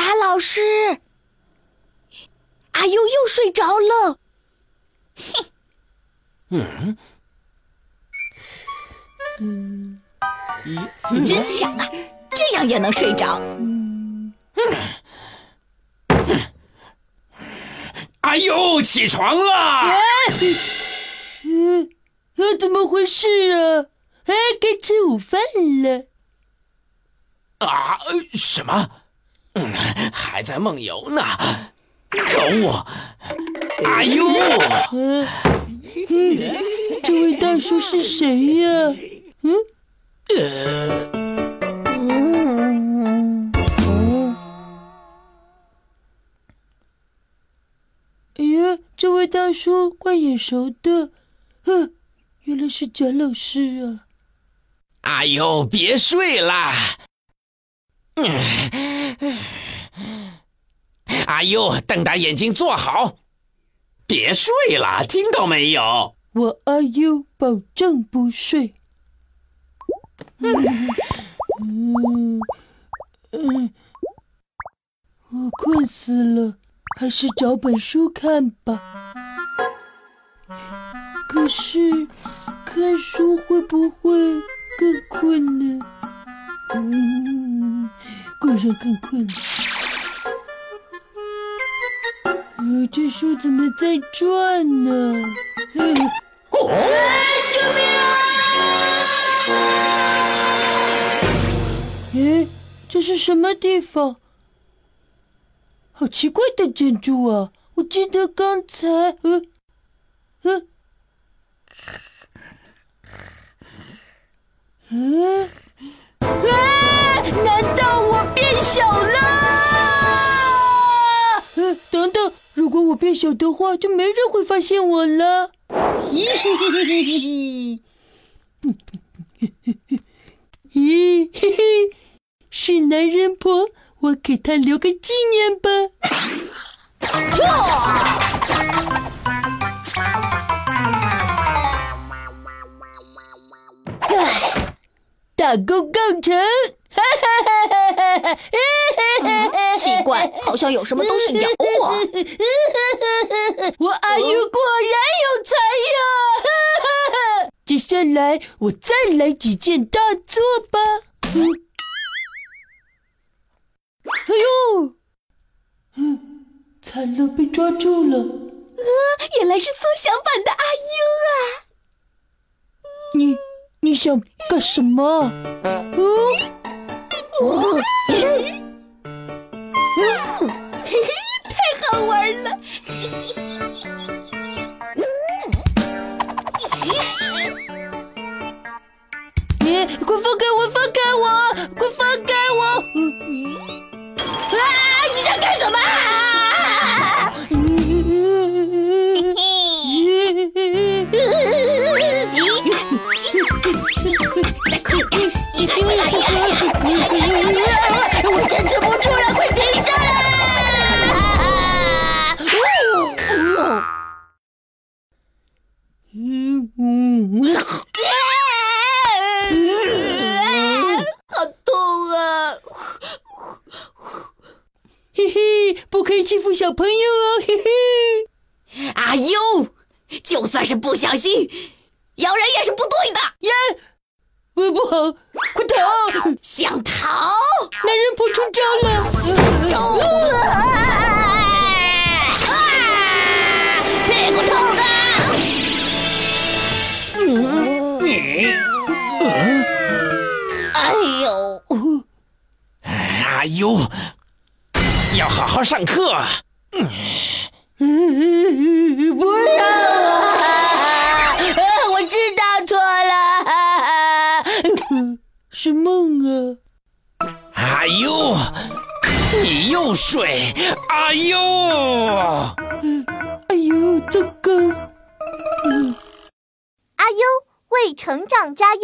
贾老师，阿优又睡着了。嗯嗯，你真巧啊，这样也能睡着。嗯，阿优起床了。嗯，啊，怎么回事啊？哎，该吃午饭了。啊？什么？嗯，还在梦游呢。可恶！阿优，这位大叔是谁呀？嗯？呃？嗯？哎呀，这位大叔怪眼熟的。哼，原来是贾老师啊！阿优，别睡啦！阿优，瞪大眼睛坐好，别睡了，听到没有？我阿优保证不睡。嗯嗯嗯，我困死了，还是找本书看吧。可是，看书会不会更困呢？嗯，果然更困。呃，这树怎么在转呢？哦救命啊！哎，这是什么地方？好奇怪的建筑啊！我记得刚才，呃，呃。嗯，果我变小的话，就没人会发现我了。嘿嘿嘿嘿嘿嘿，嘿嘿嘿，是男人婆，我给他留个纪念吧。大功告成！奇怪，好像有什么东西咬我。我阿优果然有才呀！接下来我再来几件大作吧。哎呦！嗯，惨了，被抓住了。啊，原来是缩小版的阿优啊！你。你想干什么？哦，不可以欺负小朋友哦！嘿嘿，阿优，就算是不小心，咬人也是不对的。耶！我不好，快逃！想逃？男人婆出招了！走！屁股痛啊！哎呦！阿优，要好好上课。嗯不要啊！我知道错了。是梦啊！阿优，你又睡！阿优，哎呦，糟糕！阿优为成长加油。